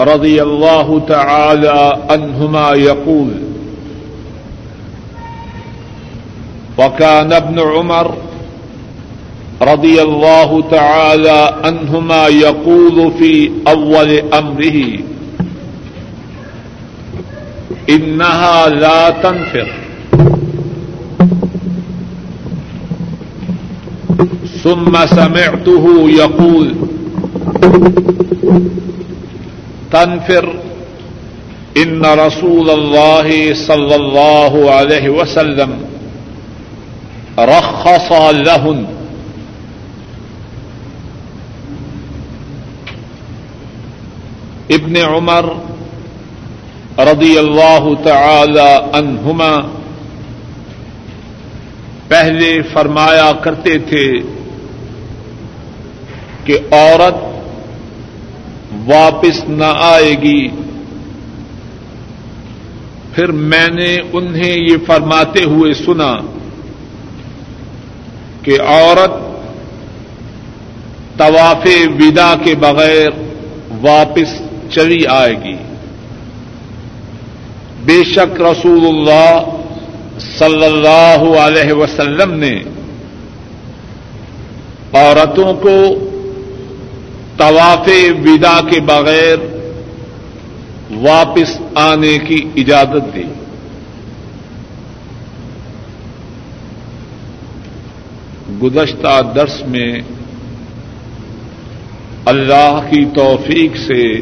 رضي الله تعالى عنهما يقول وكان ابن عمر رضي الله تعالى عنهما يقول في أول أمره إنها لا تنفر ثم سمعته يقول تنفر. ان رسول الله صلى الله عليه وسلم رخص لهن ابن عمر رضی اللہ تعالی عنہما پہلے فرمایا کرتے تھے کہ عورت واپس نہ آئے گی۔ پھر میں نے انہیں یہ فرماتے ہوئے سنا کہ عورت طواف ودا کے بغیر واپس چلی آئے گی۔ بے شک رسول اللہ صلی اللہ علیہ وسلم نے عورتوں کو طواف ودا کے بغیر واپس آنے کی اجازت دی۔ گزشتہ درس میں اللہ کی توفیق سے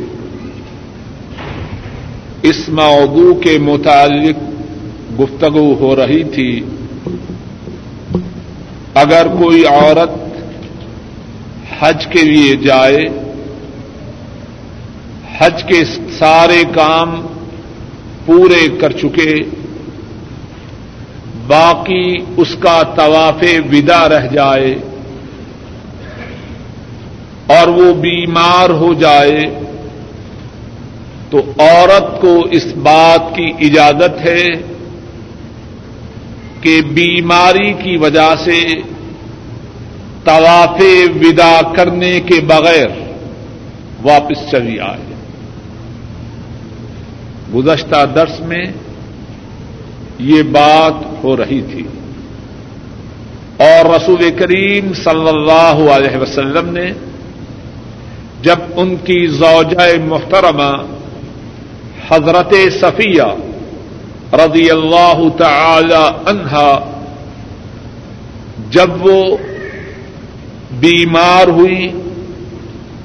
اس موضوع کے متعلق گفتگو ہو رہی تھی۔ اگر کوئی عورت حج کے لیے جائے، حج کے سارے کام پورے کر چکے، باقی اس کا طواف ودا رہ جائے، اور وہ بیمار ہو جائے، تو عورت کو اس بات کی اجازت ہے کہ بیماری کی وجہ سے طواف ودا کرنے کے بغیر واپس چلی آئے۔ گزشتہ درس میں یہ بات ہو رہی تھی۔ اور رسول کریم صلی اللہ علیہ وسلم نے جب ان کی زوجہ محترمہ حضرت صفیہ رضی اللہ تعالی عنہا جب وہ بیمار ہوئی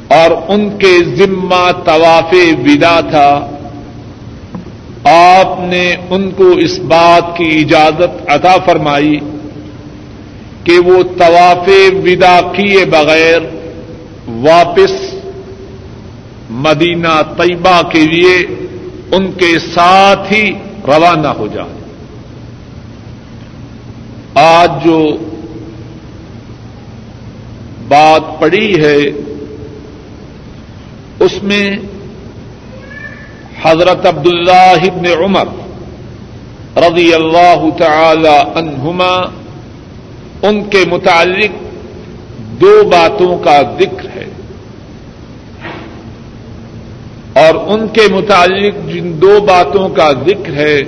اور ان کے ذمہ طواف ودا تھا۔ آپ نے ان کو اس بات کی اجازت عطا فرمائی کہ وہ طواف ودا کیے بغیر واپس مدینہ طیبہ کے لیے ان کے ساتھ ہی روانہ ہو جائے۔ آج جو بات پڑی ہے، اس میں حضرت عبد اللہ ابن عمر رضی اللہ تعالی عنہما، ان کے متعلق دو باتوں کا ذکر ہے۔ اور ان کے متعلق جن دو باتوں کا ذکر ہے،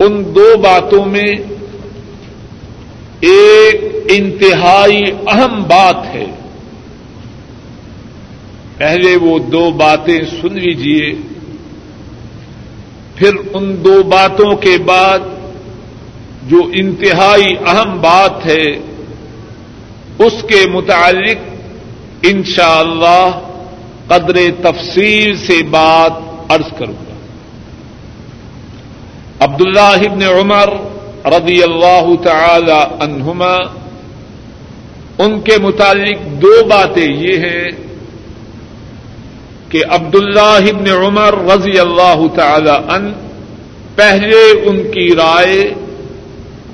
ان دو باتوں میں ایک انتہائی اہم بات ہے۔ پہلے وہ دو باتیں سن لیجیے پھر ان دو باتوں کے بعد جو انتہائی اہم بات ہے، اس کے متعلق انشاءاللہ اللہ قدر تفصیل سے بات عرض کروں گا۔ عبداللہ ابن عمر رضی اللہ تعالی عنہما، ان کے متعلق دو باتیں یہ ہیں کہ عبد اللہ ابن عمر رضی اللہ تعالی ان پہلے ان کی رائے،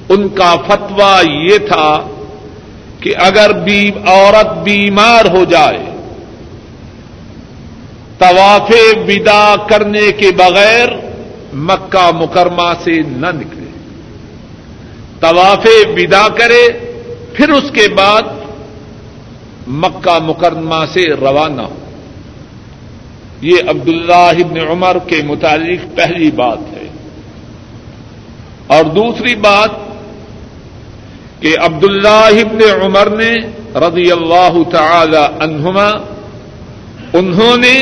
ان کا فتویٰ یہ تھا کہ اگر بھی عورت بیمار ہو جائے، طواف ودا کرنے کے بغیر مکہ مکرمہ سے نہ نکلے۔ طواف ودا کرے، پھر اس کے بعد مکہ مکرمہ سے روانہ ہو۔ یہ عبداللہ ابن عمر کے متعلق پہلی بات ہے۔ اور دوسری بات کہ عبداللہ ابن عمر نے رضی اللہ تعالی عنہما، انہوں نے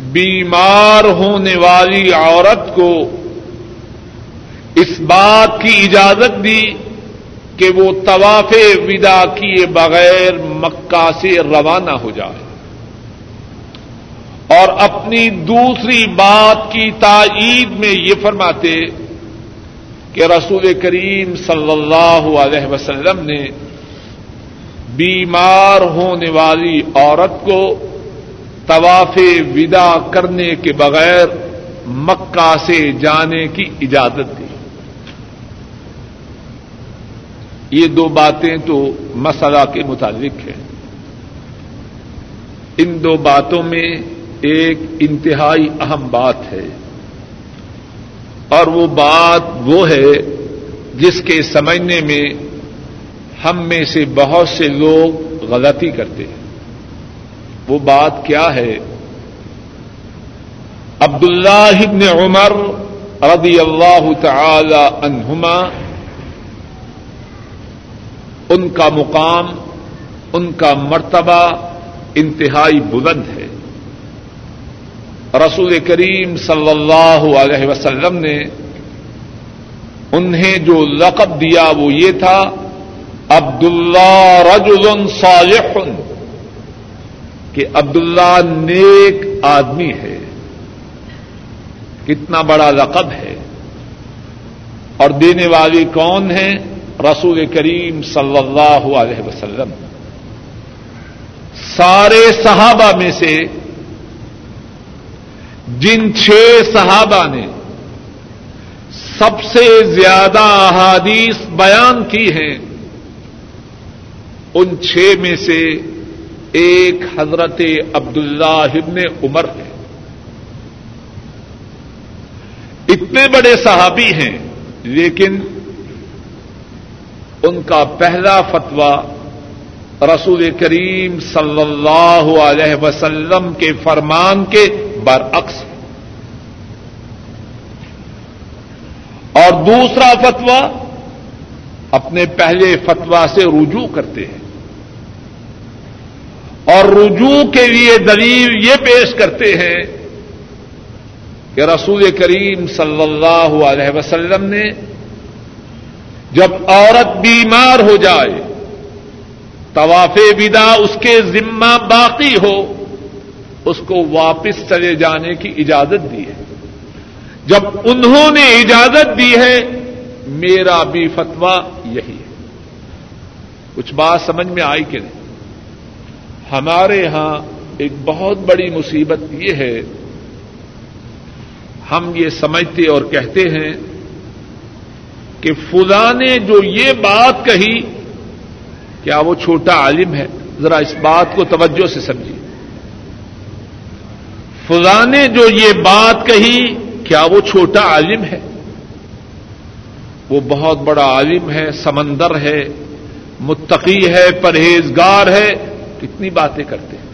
بیمار ہونے والی عورت کو اس بات کی اجازت دی کہ وہ طواف ودا کیے بغیر مکہ سے روانہ ہو جائے اور اپنی دوسری بات کی تائید میں یہ فرماتے کہ رسول کریم صلی اللہ علیہ وسلم نے بیمار ہونے والی عورت کو طواف ودا کرنے کے بغیر مکہ سے جانے کی اجازت دی۔ یہ دو باتیں تو مسئلہ کے متعلق ہیں۔ ان دو باتوں میں ایک انتہائی اہم بات ہے۔ اور وہ بات وہ ہے جس کے سمجھنے میں ہم میں سے بہت سے لوگ غلطی کرتے ہیں۔ وہ بات کیا ہے؟ عبد اللہ ابن عمر رضی اللہ تعالی عنہما ان کا مقام، ان کا مرتبہ انتہائی بلند ہے۔ رسول کریم صلی اللہ علیہ وسلم نے انہیں جو لقب دیا وہ یہ تھا عبد اللہ رجل صالح کہ عبد اللہ نیک آدمی ہے۔ کتنا بڑا لقب ہے۔ اور دینے والی کون ہے رسول کریم صلی اللہ علیہ وسلم، سارے صحابہ میں سے جن چھ صحابہ نے سب سے زیادہ احادیث بیان کی ہیں، ان چھ میں سے ایک حضرت عبد اللہ ابن عمر ہے اتنے بڑے صحابی ہیں، لیکن ان کا پہلا فتویٰ رسول کریم صلی اللہ علیہ وسلم کے فرمان کے برعکس اور دوسرا فتویٰ اپنے پہلے فتویٰ سے رجوع کرتے ہیں۔ اور رجوع کے لیے دلیل یہ پیش کرتے ہیں کہ رسول کریم صلی اللہ علیہ وسلم نے جب عورت بیمار ہو جائے، طواف ودا اس کے ذمہ باقی ہو، اس کو واپس چلے جانے کی اجازت دی ہے۔ جب انہوں نے اجازت دی ہے، میرا بھی فتوا یہی ہے۔ کچھ بات سمجھ میں آئی کہ نہیں؟ ہمارے یہاں ایک بہت بڑی مصیبت یہ ہے، ہم یہ سمجھتے اور کہتے ہیں کہ فضا نے جو یہ بات کہی، کیا وہ چھوٹا عالم ہے؟ ذرا اس بات کو توجہ سے سمجھیے۔ فضا نے جو یہ بات کہی، کیا وہ چھوٹا عالم ہے؟ وہ بہت بڑا عالم ہے، سمندر ہے، متقی ہے، پرہیزگار ہے۔ کتنی باتیں کرتے ہیں؟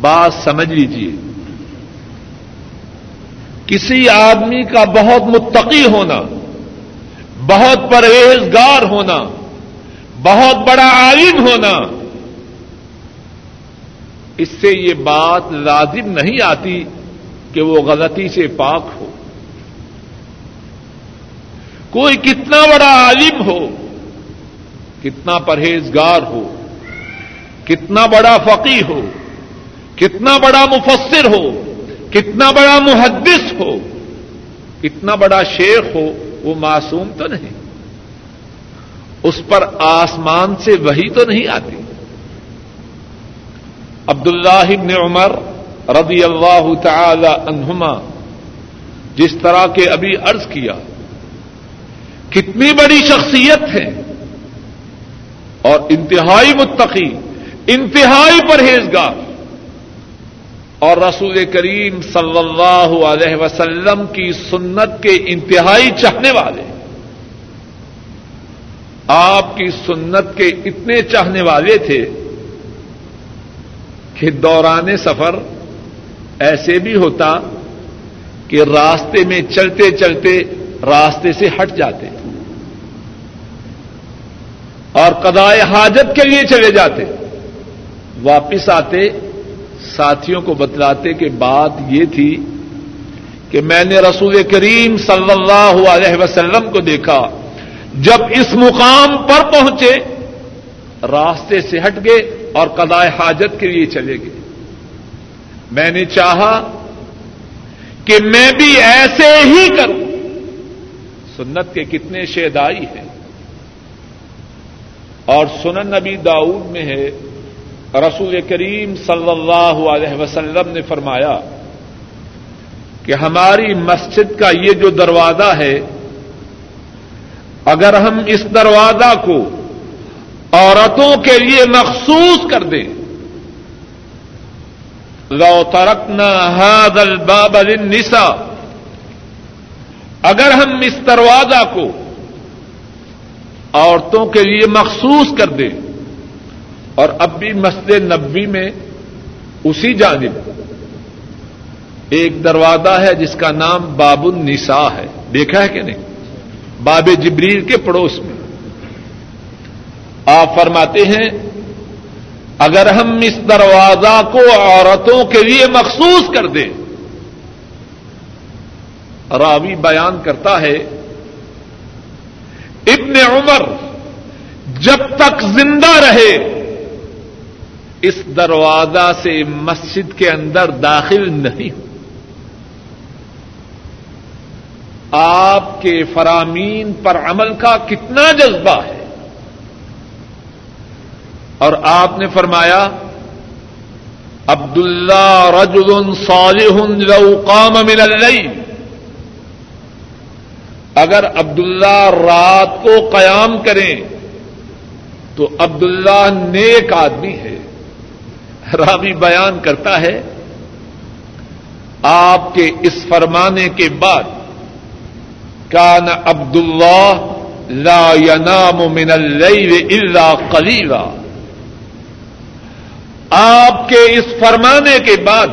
بات سمجھ لیجیے کسی آدمی کا بہت متقی ہونا، بہت پرہیزگار ہونا، بہت بڑا عالم ہونا، اس سے یہ بات لازم نہیں آتی کہ وہ غلطی سے پاک ہو۔ کوئی کتنا بڑا عالم ہو، کتنا پرہیزگار ہو، کتنا بڑا فقی ہو، کتنا بڑا مفسر ہو کتنا بڑا محدث ہو، کتنا بڑا شیخ ہو، وہ معصوم تو نہیں۔ اس پر آسمان سے وہی تو نہیں آتی۔ عبد اللہ ابن عمر رضی اللہ تعالی عنہما جس طرح کے ابھی عرض کیا، کتنی بڑی شخصیت ہے اور انتہائی متقی، انتہائی پرہیزگار۔ اور رسول کریم صلی اللہ علیہ وسلم کی سنت کے انتہائی چاہنے والے آپ کی سنت کے اتنے چاہنے والے تھے کہ دوران سفر ایسے بھی ہوتا کہ راستے میں چلتے چلتے راستے سے ہٹ جاتے اور قضائے حاجت کے لیے چلے جاتے واپس آتے ساتھیوں کو بتلاتے کہ بات یہ تھی کہ میں نے رسول کریم صلی اللہ علیہ وسلم کو دیکھا، جب اس مقام پر پہنچے، راستے سے ہٹ گئے اور قضائے حاجت کے لیے چلے گئے۔ میں نے چاہا کہ میں بھی ایسے ہی کروں۔ سنت کے کتنے شیدائی ہیں۔ اور سنن نبی داؤد میں ہے رسول کریم صلی اللہ علیہ وسلم نے فرمایا کہ ہماری مسجد کا یہ جو دروازہ ہے، اگر ہم اس دروازہ کو عورتوں کے لیے مخصوص کر دیں، لو ترکنا هذا الباب للنساء، اگر ہم اس دروازہ کو عورتوں کے لیے مخصوص کر دیں۔ اور اب بھی مسجد نبی میں اسی جانب ایک دروازہ ہے جس کا نام باب النساء ہے۔ دیکھا ہے کہ نہیں؟ باب جبریل کے پڑوس میں۔ آپ فرماتے ہیں، اگر ہم اس دروازہ کو عورتوں کے لیے مخصوص کر دیں، راوی بیان کرتا ہے، ابن عمر جب تک زندہ رہے اس دروازہ سے مسجد کے اندر داخل نہیں۔ ہو آپ کے فرامین پر عمل کا کتنا جذبہ ہے۔ اور آپ نے فرمایا عبد اللہ رجل صالح لو قام من اللیل۔ اگر عبداللہ رات کو قیام کریں، تو عبداللہ نیک آدمی ہے۔ راوی بیان کرتا ہے، آپ کے اس فرمانے کے بعد، کان عبد اللہ لا ینام من اللیل الا قلیلا۔ آپ کے اس فرمانے کے بعد،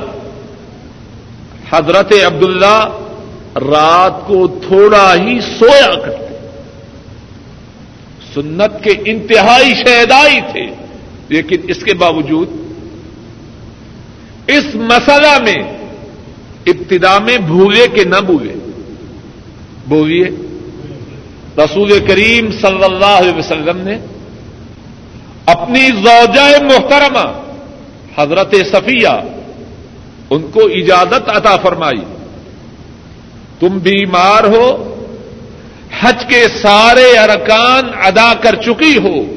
حضرت عبداللہ رات کو تھوڑا ہی سویا کرتے۔ سنت کے انتہائی شہدائی تھے، لیکن اس کے باوجود اس مسئلہ میں ابتدا میں بھولے کہ نہ بھولے بولیے۔ رسول کریم صلی اللہ علیہ وسلم نے اپنی زوجہ محترمہ حضرت صفیہ ان کو اجازت عطا فرمائی۔ تم بیمار ہو، حج کے سارے ارکان ادا کر چکی ہو۔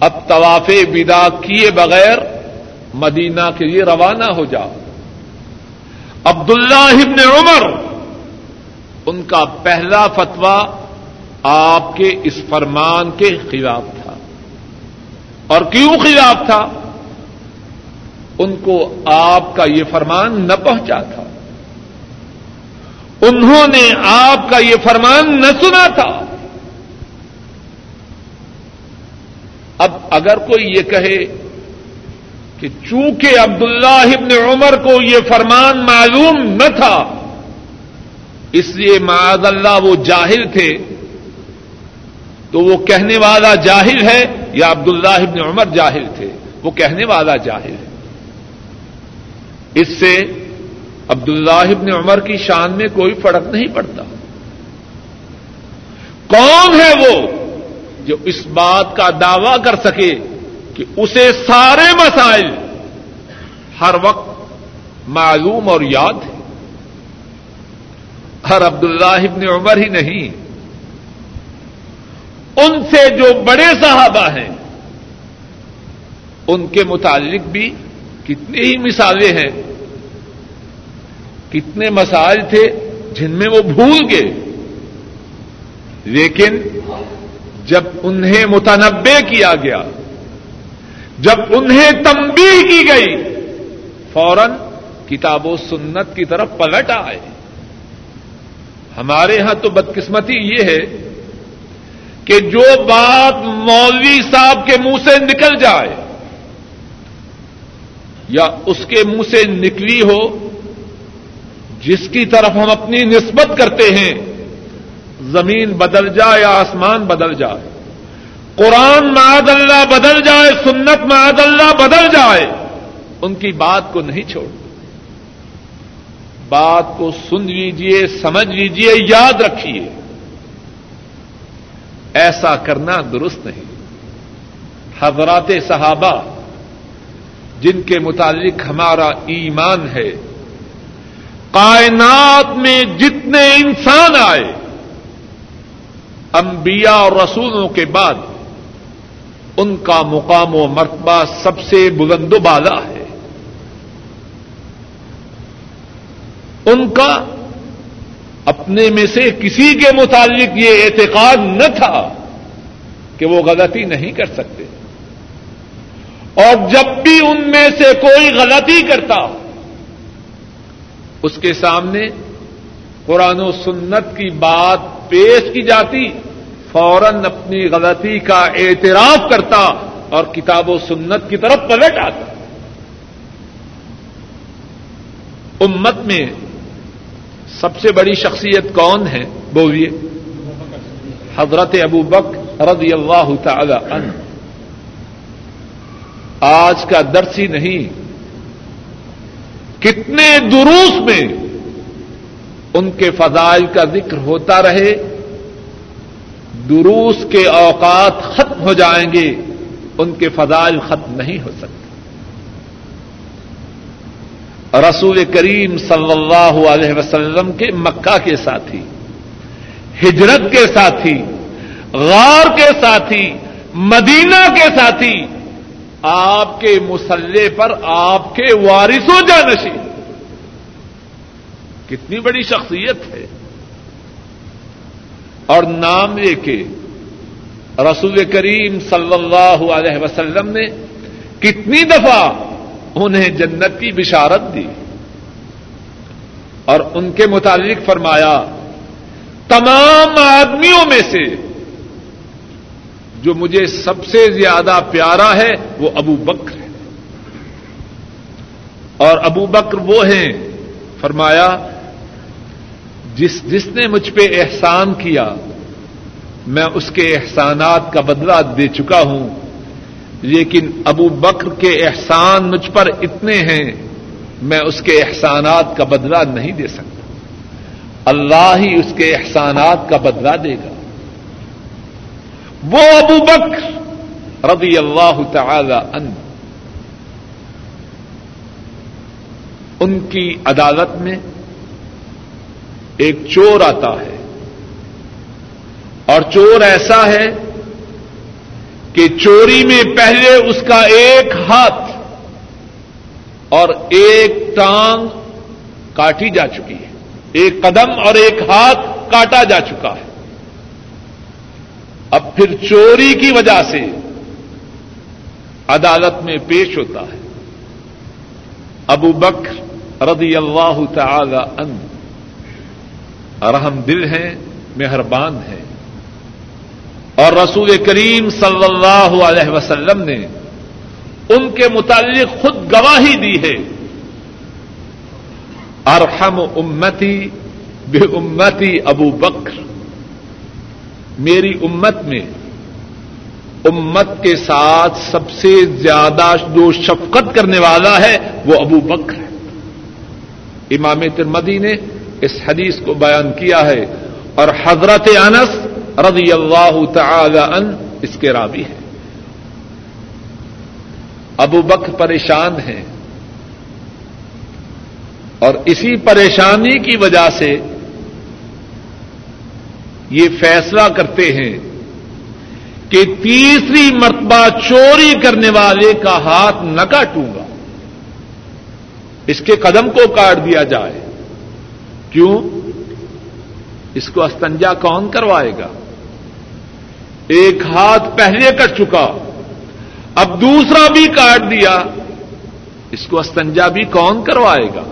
اب طواف ودا کیے بغیر مدینہ کے لیے روانہ ہو جاؤ۔ عبداللہ ابن عمر، ان کا پہلا فتوا آپ کے اس فرمان کے خلاف تھا۔ اور کیوں خلاف تھا؟ ان کو آپ کا یہ فرمان نہ پہنچا تھا۔ انہوں نے آپ کا یہ فرمان نہ سنا تھا۔ اب اگر کوئی یہ کہے کہ چونکہ عبداللہ ابن عمر کو یہ فرمان معلوم نہ تھا، اس لیے معاذ اللہ وہ جاہل تھے۔ تو وہ کہنے والا جاہل ہے یا عبداللہ ابن عمر جاہل تھے؟ وہ کہنے والا جاہل ہے۔ اس سے عبداللہ ابن عمر کی شان میں کوئی فرق نہیں پڑتا۔ کون ہے وہ جو اس بات کا دعوی کر سکے کہ اسے سارے مسائل ہر وقت معلوم اور یاد ہے ہر عبداللہ ابن عمر ہی نہیں۔ ان سے جو بڑے صحابہ ہیں، ان کے متعلق بھی کتنی ہی مثالیں ہیں۔ کتنے مسائل تھے جن میں وہ بھول گئے۔ لیکن جب انہیں متنبع کیا گیا جب انہیں تمبی کی گئی، فوراً کتاب و سنت کی طرف پلٹ آئے۔ ہمارے ہاں تو بدقسمتی یہ ہے کہ جو بات مولوی صاحب کے منہ سے نکل جائے، یا اس کے منہ سے نکلی ہو، جس کی طرف ہم اپنی نسبت کرتے ہیں، زمین بدل جائے یا آسمان بدل جائے۔ قرآن معد اللہ بدل جائے، سنت معد اللہ بدل جائے، ان کی بات کو نہیں چھوڑ۔ بات کو سن لیجیے سمجھ لیجیے یاد رکھیے۔ ایسا کرنا درست نہیں۔ حضرات صحابہ، جن کے متعلق ہمارا ایمان ہے، کائنات میں جتنے انسان آئے، انبیاء اور رسولوں کے بعد ان کا مقام و مرتبہ سب سے بلند و بالا ہے۔ ان کا اپنے میں سے کسی کے متعلق یہ اعتقاد نہ تھا کہ وہ غلطی نہیں کر سکتے۔ اور جب بھی ان میں سے کوئی غلطی کرتا، اس کے سامنے قرآن و سنت کی بات پیش کی جاتی۔ فوراً اپنی غلطی کا اعتراف کرتا اور کتاب و سنت کی طرف پلٹ آتا۔ امت میں سب سے بڑی شخصیت کون ہے بولیے؟ حضرت ابو بک رضی اللہ تعالی عنہ۔ آج کا درس ہی نہیں۔ کتنے دروس میں ان کے فضائل کا ذکر ہوتا رہے۔ دروس کے اوقات ختم ہو جائیں گے، ان کے فضائل ختم نہیں ہو سکتے۔ رسول کریم صلی اللہ علیہ وسلم کے مکہ کے ساتھی، ہجرت کے ساتھی، غار کے ساتھی، مدینہ کے ساتھی، آپ کے مسلح پر آپ کے وارثوں جانشی کتنی بڑی شخصیت ہے۔ اور نام لے کے رسول کریم صلی اللہ علیہ وسلم نے کتنی دفعہ انہیں جنت کی بشارت دی اور ان کے متعلق فرمایا، تمام آدمیوں میں سے جو مجھے سب سے زیادہ پیارا ہے، وہ ابو بکر ہے۔ اور ابو بکر وہ ہیں، فرمایا جس جس نے مجھ پہ احسان کیا، میں اس کے احسانات کا بدلہ دے چکا ہوں۔ لیکن ابو بکر کے احسان مجھ پر اتنے ہیں، میں اس کے احسانات کا بدلہ نہیں دے سکتا۔ اللہ ہی اس کے احسانات کا بدلہ دے گا۔ وہ ابو بکر رضی اللہ تعالی ان ان کی عدالت میں ایک چور آتا ہے۔ اور چور ایسا ہے کہ چوری میں پہلے اس کا ایک ہاتھ اور ایک ٹانگ کاٹی جا چکی ہے۔ ایک قدم اور ایک ہاتھ کاٹا جا چکا ہے۔ اب پھر چوری کی وجہ سے عدالت میں پیش ہوتا ہے۔ ابو بکر رضی اللہ تعالی ان رحم دل ہیں مہربان ہیں اور رسول کریم صلی اللہ علیہ وسلم نے ان کے متعلق خود گواہی دی ہے۔ ارحم امتی بے امتی ابو بکر۔ میری امت میں امت کے ساتھ سب سے زیادہ جو شفقت کرنے والا ہے وہ ابو بکر ہے۔ امام ترمدی نے اس حدیث کو بیان کیا ہے اور حضرت انس رضی اللہ تعالی ان اس کے رابی ہے ابو بکر پریشان ہیں۔ اور اسی پریشانی کی وجہ سے یہ فیصلہ کرتے ہیں کہ تیسری مرتبہ چوری کرنے والے کا ہاتھ نہ کاٹوں گا۔ اس کے قدم کو کاٹ دیا جائے۔ کیوں؟ اس کو استنجا کون کروائے گا؟ ایک ہاتھ پہلے کٹ چکا، اب دوسرا بھی کاٹ دیا، اس کو استنجا بھی کون کروائے گا؟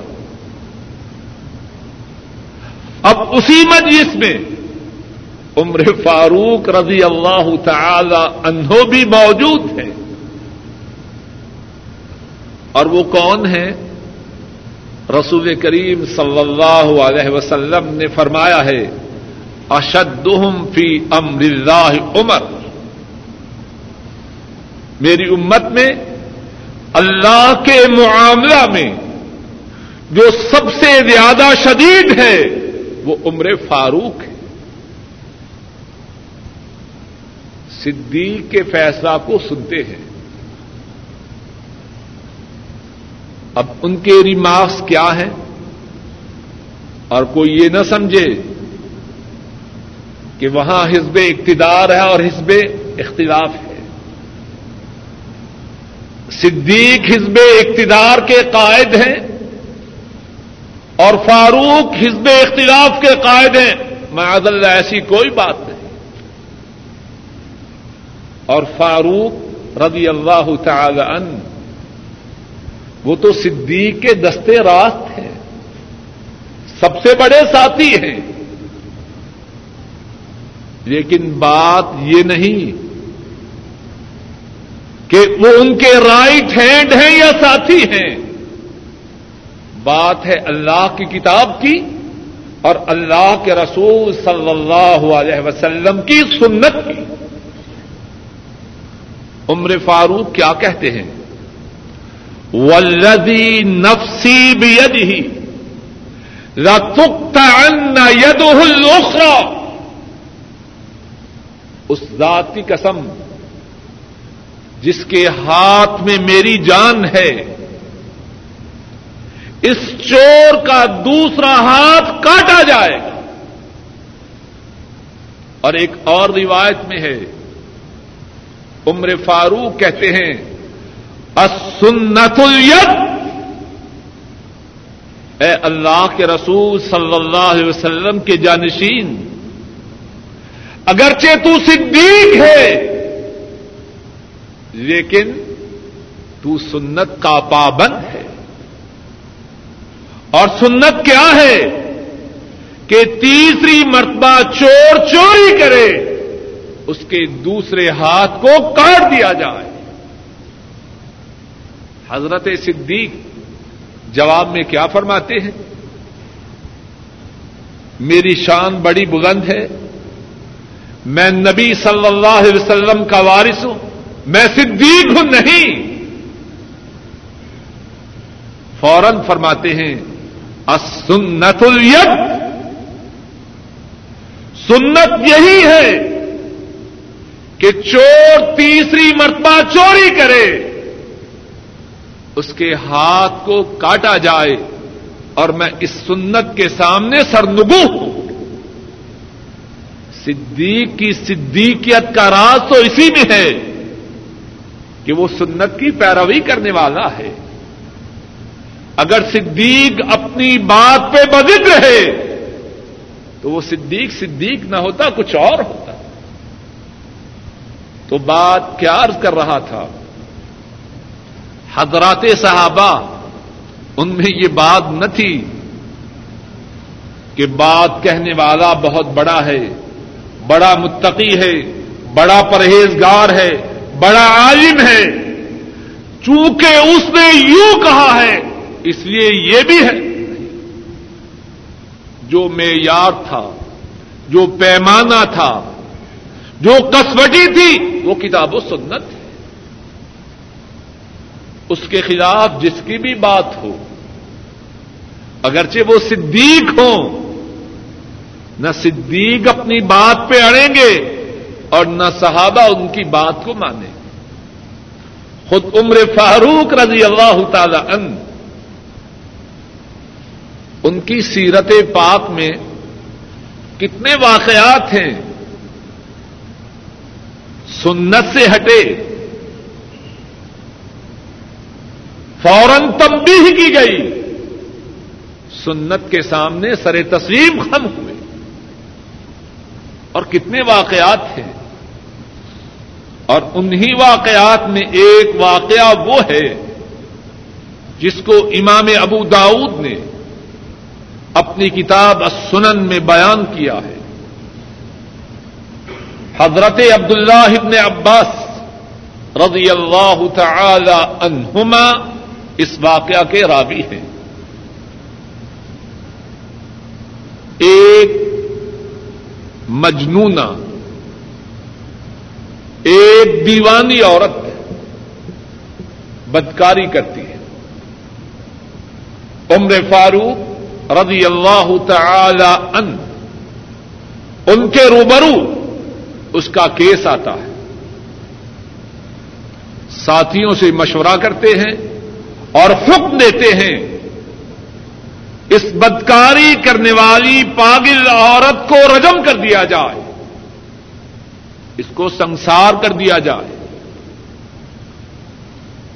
اب اسی مجلس میں عمر فاروق رضی اللہ تعالی انہوں بھی موجود ہیں۔ اور وہ کون ہیں؟ رسول کریم صلی اللہ علیہ وسلم نے فرمایا ہے، اشدہم فی امر اللہ عمر۔ میری امت میں اللہ کے معاملہ میں جو سب سے زیادہ شدید ہے، وہ عمر فاروق ہے۔ صدیق کے فیصلہ کو سنتے ہیں۔ اب ان کے ریمارکس کیا ہیں؟ اور کوئی یہ نہ سمجھے کہ وہاں حزب اقتدار ہے اور حزب اختلاف ہے۔ صدیق حزب اقتدار کے قائد ہیں اور فاروق حزب اختلاف کے قائد ہیں۔ معذ اللہ ایسی کوئی بات نہیں۔ اور فاروق رضی اللہ تعالی عنہ وہ تو صدیق کے دستے راست ہیں۔ سب سے بڑے ساتھی ہیں۔ لیکن بات یہ نہیں کہ وہ ان کے رائٹ ہینڈ ہیں یا ساتھی ہیں۔ بات ہے اللہ کی کتاب کی اور اللہ کے رسول صلی اللہ علیہ وسلم کی سنت کی۔ عمر فاروق کیا کہتے ہیں؟ ولدی نفسی بید ہی رتخت ان ید اس ذات کی قسم جس کے ہاتھ میں میری جان ہے، اس چور کا دوسرا ہاتھ کاٹا جائے گا۔ اور ایک اور روایت میں ہے، عمر فاروق کہتے ہیں سنت الید اے اللہ کے رسول صلی اللہ علیہ وسلم کے جانشین، اگرچہ تو صدیق ہے، لیکن تو سنت کا پابند ہے۔ اور سنت کیا ہے؟ کہ تیسری مرتبہ چور چوری کرے، اس کے دوسرے ہاتھ کو کاٹ دیا جائے۔ حضرت صدیق جواب میں کیا فرماتے ہیں؟ میری شان بڑی بلند ہے، میں نبی صلی اللہ علیہ وسلم کا وارث ہوں، میں صدیق ہوں نہیں۔ فوراً فرماتے ہیں اسنت الید۔ سنت یہی ہے کہ چور تیسری مرتبہ چوری کرے۔ اس کے ہاتھ کو کاٹا جائے اور میں اس سنت کے سامنے سرنگو ہوں۔ صدیق کی صدیقیت کا راز تو اسی میں ہے کہ وہ سنت کی پیروی کرنے والا ہے۔ اگر صدیق اپنی بات پہ بدد رہے تو وہ صدیق صدیق نہ ہوتا، کچھ اور ہوتا۔ تو بات کیا عرض کر رہا تھا؟ حضرات صحابہ، ان میں یہ بات نہ تھی کہ بات کہنے والا بہت بڑا ہے، بڑا متقی ہے، بڑا پرہیزگار ہے، بڑا عالم ہے۔ چونکہ اس نے یوں کہا ہے، اس لیے یہ بھی ہے۔ جو معیار تھا، جو پیمانہ تھا، جو کسوٹی تھی، وہ کتاب و سنت ہے اس کے خلاف جس کی بھی بات ہو، اگرچہ وہ صدیق ہوں، نہ صدیق اپنی بات پہ اڑیں گے اور نہ صحابہ ان کی بات کو مانیں۔ خود عمر فاروق رضی اللہ تعالی ان ان کی سیرت پاک میں کتنے واقعات ہیں۔ سنت سے ہٹے فوراً تبدیل کی گئی۔ سنت کے سامنے سر تسلیم خم ہوئے۔ اور کتنے واقعات تھے اور انہی واقعات میں ایک واقعہ وہ ہے جس کو امام ابو داؤد نے اپنی کتاب السنن میں بیان کیا ہے۔ حضرت عبداللہ ابن عباس رضی اللہ تعالی عنہما اس واقعہ کے راوی ہیں۔ ایک مجنونہ، ایک دیوانی عورت بدکاری کرتی ہے۔ عمر فاروق رضی اللہ تعالی ان ان کے روبرو اس کا کیس آتا ہے۔ ساتھیوں سے مشورہ کرتے ہیں۔ اور حکم دیتے ہیں اس بدکاری کرنے والی پاگل عورت کو رجم کر دیا جائے، اس کو سنسار کر دیا جائے۔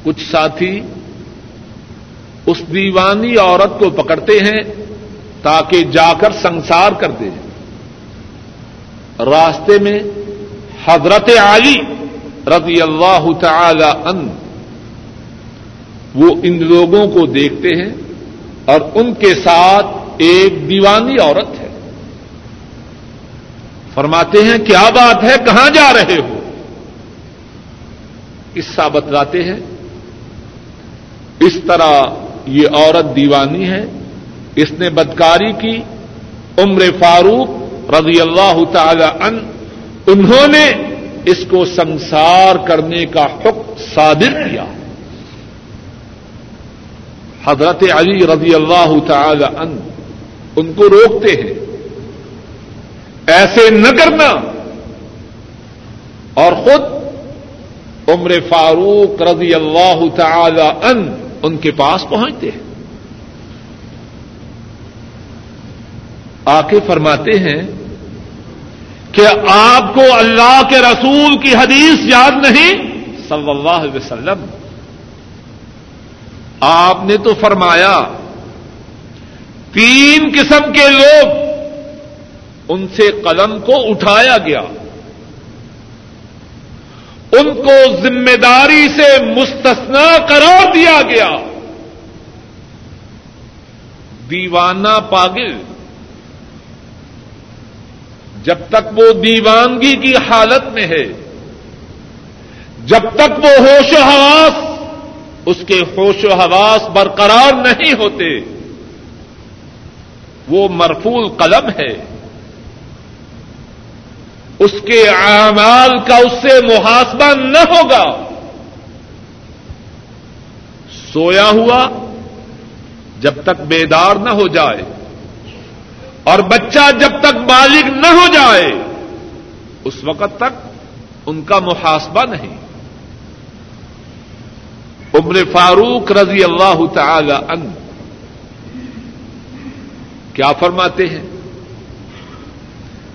کچھ ساتھی اس دیوانی عورت کو پکڑتے ہیں تاکہ جا کر سنسار کر دے راستے میں حضرت علی رضی اللہ تعالی ان وہ ان لوگوں کو دیکھتے ہیں اور ان کے ساتھ ایک دیوانی عورت ہے۔ فرماتے ہیں، کیا بات ہے؟ کہاں جا رہے ہو؟ قصہ بتلاتے ہیں، اس طرح یہ عورت دیوانی ہے، اس نے بدکاری کی، عمر فاروق رضی اللہ تعالی ان انہوں نے اس کو سنسار کرنے کا حکم صادر کیا۔ حضرت علی رضی اللہ تعالی ان ان کو روکتے ہیں۔ ایسے نہ کرنا۔ اور خود عمر فاروق رضی اللہ تعالی ان ان کے پاس پہنچتے ہیں۔ آ کے فرماتے ہیں کہ آپ کو اللہ کے رسول کی حدیث یاد نہیں؟ صلی اللہ علیہ وسلم۔ آپ نے تو فرمایا، تین قسم کے لوگ ان سے قلم کو اٹھایا گیا۔ ان کو ذمہ داری سے مستثنا قرار دیا گیا۔ دیوانہ پاگل۔ جب تک وہ دیوانگی کی حالت میں ہے، جب تک وہ ہوش و حواس اس کے ہوش و حواس برقرار نہیں ہوتے وہ مرفول قلم ہے اس کے اعمال کا اس سے محاسبہ نہ ہوگا سویا ہوا جب تک بیدار نہ ہو جائے اور بچہ جب تک بالغ نہ ہو جائے اس وقت تک ان کا محاسبہ نہیں عمر فاروق رضی اللہ تعالی ان کیا فرماتے ہیں؟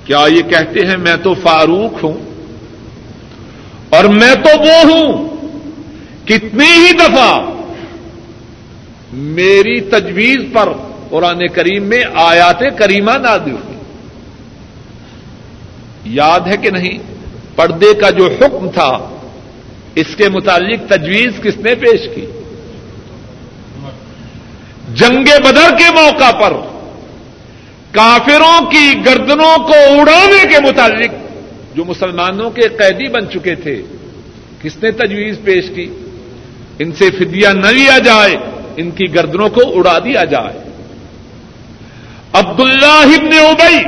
کیا یہ کہتے ہیں میں تو فاروق ہوں اور میں تو وہ ہوں کتنی ہی دفعہ میری تجویز پر قرآن کریم میں آیات کریمہ نادل ہوئی۔ یاد ہے کہ نہیں؟ پردے کا جو حکم تھا اس کے متعلق تجویز کس نے پیش کی؟ جنگ بدر کے موقع پر کافروں کی گردنوں کو اڑانے کے متعلق جو مسلمانوں کے قیدی بن چکے تھے، کس نے تجویز پیش کی؟ ان سے فدیہ نہ لیا جائے، ان کی گردنوں کو اڑا دیا جائے۔ عبد اللہ ابن ابئی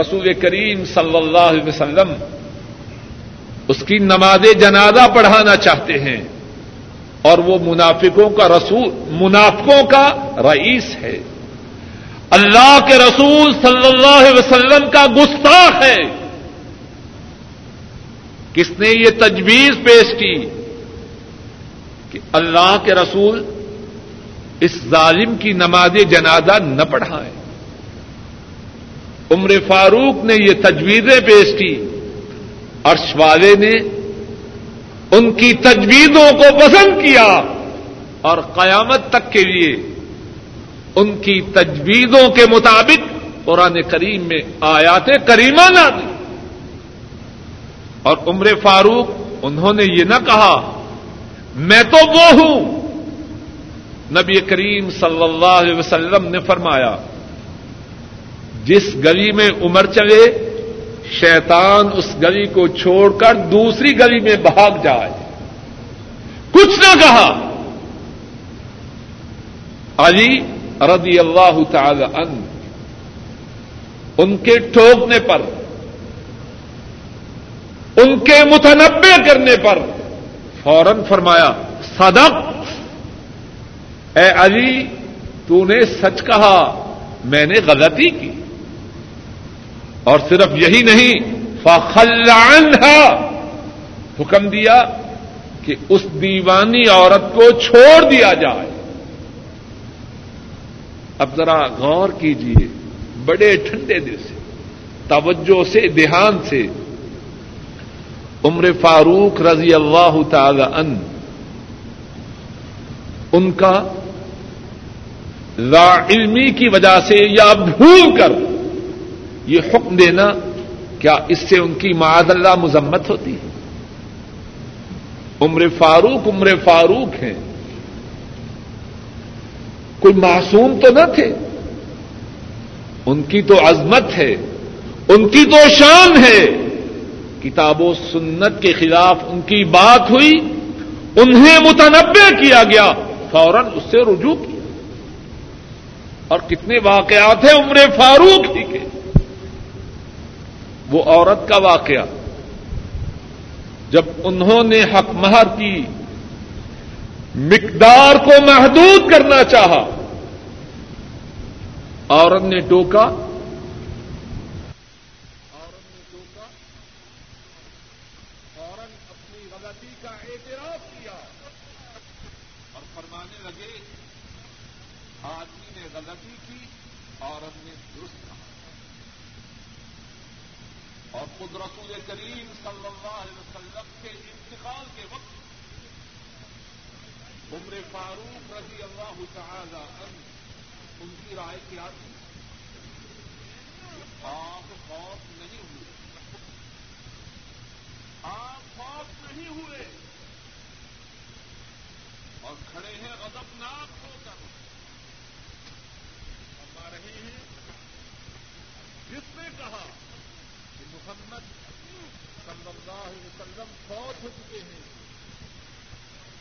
رسول کریم صلی اللہ علیہ وسلم اس کی نماز جنازہ پڑھانا چاہتے ہیں اور وہ منافقوں کا رسول، منافقوں کا رئیس ہے۔ اللہ کے رسول صلی اللہ علیہ وسلم کا گستاخ ہے۔ کس نے یہ تجویز پیش کی کہ اللہ کے رسول اس ظالم کی نماز جنازہ نہ پڑھائیں؟ عمر فاروق نے یہ تجویزیں پیش کی عرش والے نے ان کی تجویزوں کو پسند کیا اور قیامت تک کے لیے ان کی تجویزوں کے مطابق قرآن کریم میں آیات کریمہ نہ دی اور عمر فاروق انہوں نے یہ نہ کہا، میں تو وہ ہوں۔ نبی کریم صلی اللہ علیہ وسلم نے فرمایا، جس گلی میں عمر چلے شیطان اس گلی کو چھوڑ کر دوسری گلی میں بھاگ جائے۔ کچھ نہ کہا۔ علی رضی اللہ تعالی ان ان کے ٹھوکنے پر، ان کے متنبع کرنے پر فوراً فرمایا، صدق۔ اے علی، تو نے سچ کہا، میں نے غلطی کی۔ اور صرف یہی نہیں فخلعنها حکم دیا کہ اس دیوانی عورت کو چھوڑ دیا جائے۔ اب ذرا غور کیجیے بڑے ٹھنڈے دل سے، توجہ سے، دھیان سے۔ عمر فاروق رضی اللہ تعالی ان ان کا لا علمی کی وجہ سے یا بھول کر یہ حکم دینا کیا اس سے ان کی معاذ اللہ مذمت ہوتی ہے؟ عمر فاروق عمر فاروق ہیں۔ کوئی معصوم تو نہ تھے۔ ان کی تو عظمت ہے۔ ان کی تو شان ہے۔ کتاب و سنت کے خلاف ان کی بات ہوئی۔ انہیں متنبع کیا گیا۔ فوراً اس سے رجوع کیا۔ اور کتنے واقعات ہیں عمر فاروق ہی کے۔ وہ عورت کا واقعہ۔ جب انہوں نے حق مہر کی، مقدار کو محدود کرنا چاہا، عورت نے ٹوکا عورت نے ٹوکا فوراً اپنی غلطی کا اعتراف کیا اور فرمانے لگے آدمی نے غلطی کی عورت نے درست کہا اور خود رسول کریم صلی اللہ علیہ وسلم کے انتقال کے وقت عمر فاروق رضی اللہ تعالی عنہ ان کی رائے کیا تھی آپ خوف نہیں ہوئے آپ خوف نہیں ہوئے۔ اور کھڑے ہیں غضبناک ہو کر۔ فرما رہے ہیں، جس نے کہا کہ محمد صلی اللہ علیہ وسلم فوت ہو چکے ہیں،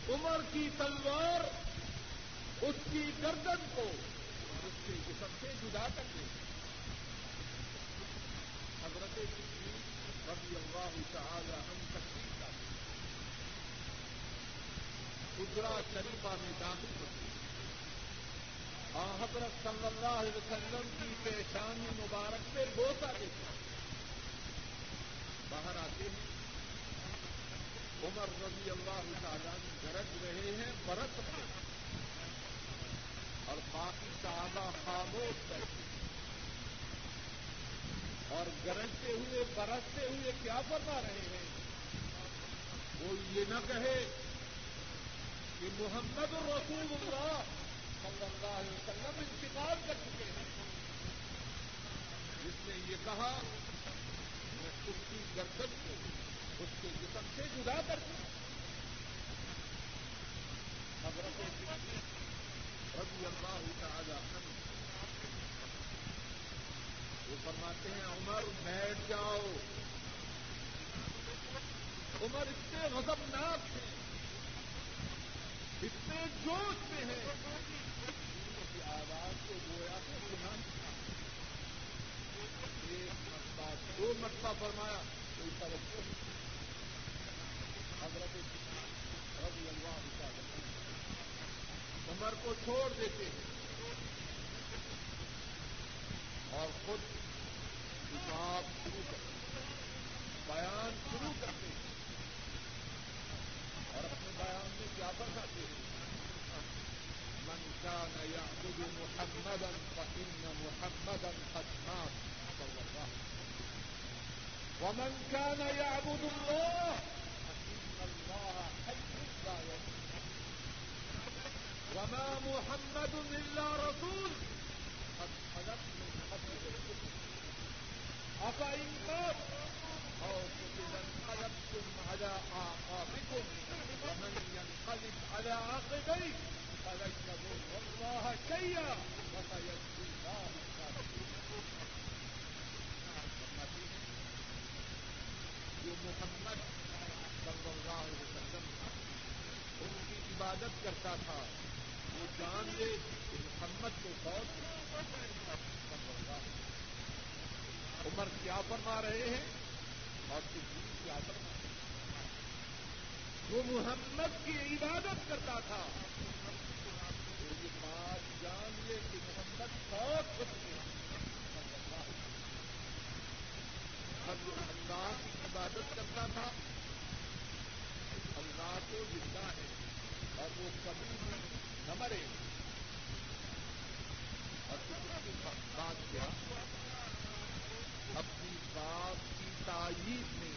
عمر کی تلوار اس کی گردن کو اس کے جسم سے جدا کر دے۔ حضرت رضی اللہ تعالی ہم تکلیف کا گجرا شریفہ میں داخل ہوتی حضرت صلی اللہ علیہ وسلم کی پیشانی مبارک پہ بوسا دیتا باہر آتے ہیں۔ عمر رضی اللہ تعالیٰ گرج رہے ہیں، برت رہے ہیں۔ اور باقی صحابہ خاموش کرتے اور گرجتے ہوئے برستے ہوئے کیا فرما رہے ہیں؟ وہ یہ نہ کہے کہ محمد رسول اللہ صلی اللہ علیہ وسلم انتقال کر چکے ہیں۔ جس نے یہ کہا، میں اس کی گردن کو اس کے جسم سے جدا کر دیا حضرت رضی اللہ تعالی عنہ وہ فرماتے ہیں، عمر بیٹھ جاؤ۔ عمر اتنے غضبناک ہیں۔ اتنے جوش میں ہیں۔ کی آواز کو گویا سے ایک مرتبہ دو مرتبہ فرمایا۔ کوئی توجہ حضرت رضی اللہ تعالی عمر کو چھوڑ دیتے ہیں۔ اور خود کتاب شروع کرتے ہیں بیان شروع کرتے ہیں اور اپنے بیان میں کیا بتاتے ہیں من كان يعبد محمدا فإن محمدا قد مات صلى الله ومن كان يعبد الله، فإن الله حي لا يموت. وما محمد إلا رسول. قد خلق من قبل. الكتب أفإن مات أو قتل انقلبتم على أعقابكم ومن ينقلب على عقبيه، فلن يضر الله شيئا. جو محمد صلی اللہ علیہ وسلم ان کی عبادت کرتا تھا وہ جان لے کہ محمد کو فوج عمر کیا فرما رہے ہیں اور صدیق کیا فرما رہے ہیں وہ محمد کی عبادت کرتا تھا۔ یہ بات جان لے کہ محمد بہت کچھ اب جو اللہ کی عبادت کرتا تھا اللہ تو زندہ ہے اور وہ کبھی بھی نہ مرے اور کی بات کیا اپنی بات کی تعریف میں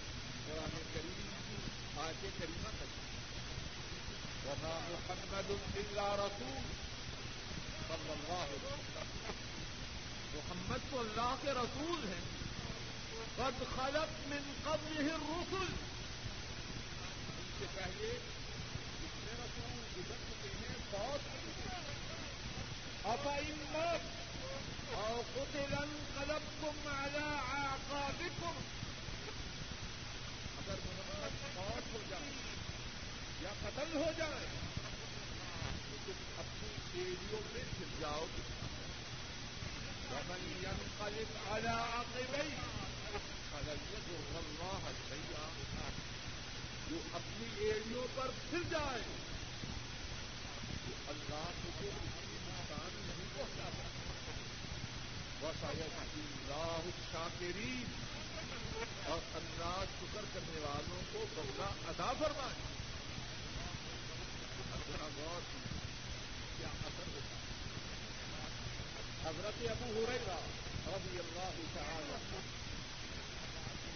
قرآن کریم کی آج کریمہ کرتی وما محمد الا رسول صلی اللہ علیہ وسلم محمد تو اللہ کے رسول ہیں۔ قد خلق من قبله الرسل۔ اس سے پہلے جتنے رسول گزر چکے ہیں، بہت افعمت او قتل قلب انقلبتم على اعقابكم اگر محمد موت ہو جائے یا قتل ہو جائے تم اپنی ایریوں میں گر جاؤ گے رمن ينقلب على عقبيه فلن يضر جو اپنی ایڑیوں پر پھر جائے تو اللہ کو کسی نقصان نہیں پہنچا سکتا وسائل اللہ الشاکرین اور اللہ شکر کرنے والوں کو بدلا ادا فرمائے ذرا غور کیا اثر ہوتا ہے حضرت ابو ہو رہے گا رضی اللہ تعالی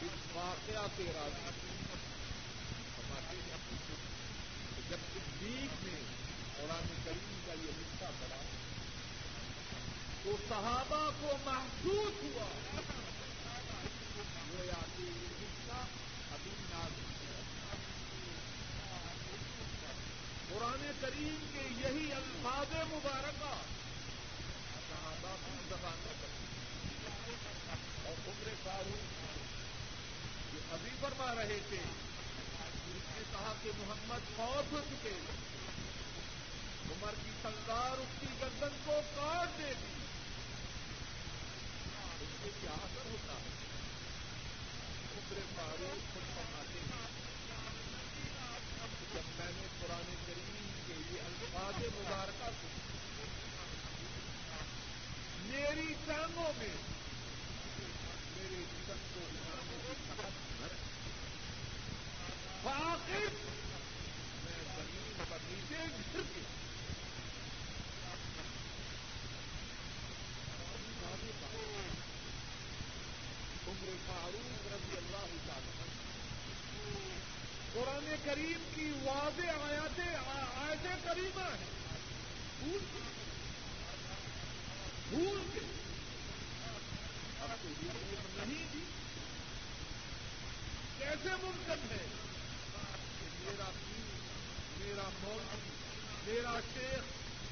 اس واقعہ کے راضی جب صدیق نے قرآن کریم کا یہ حصہ پڑا تو صحابہ کو محسوس ہوا۔ وہ یا کہ یہ حصہ ابھی نازل قرآن کریم کے یہی الفاظ مبارکہ صحابہ کی زبان پر اور عمر فاروق جو ابھی فرما رہے تھے، اس نے کہا کہ محمد فوت ہو چکے عمر کی تلوار اس کی گردن کو کاٹ دے دی۔ اس سے کیا اثر ہوتا ہے؟ عمر فاروق خود فرماتے ہیں جب میں نے قرآن یہ الفاظ مبارکہ سے میری ٹانگوں میں۔ میرے جسم کو اٹھانے میں زمین پر نیچے گر گیا عمر فاروق رضی اللہ تعالی قرآن کریم کی واضح کریمہ ہیں بھول کے۔ بھول کے۔ اب تو نہیں تھی کیسے ممکن ہے؟ کہ میرا پیر میرا مولوی، میرا شیخ،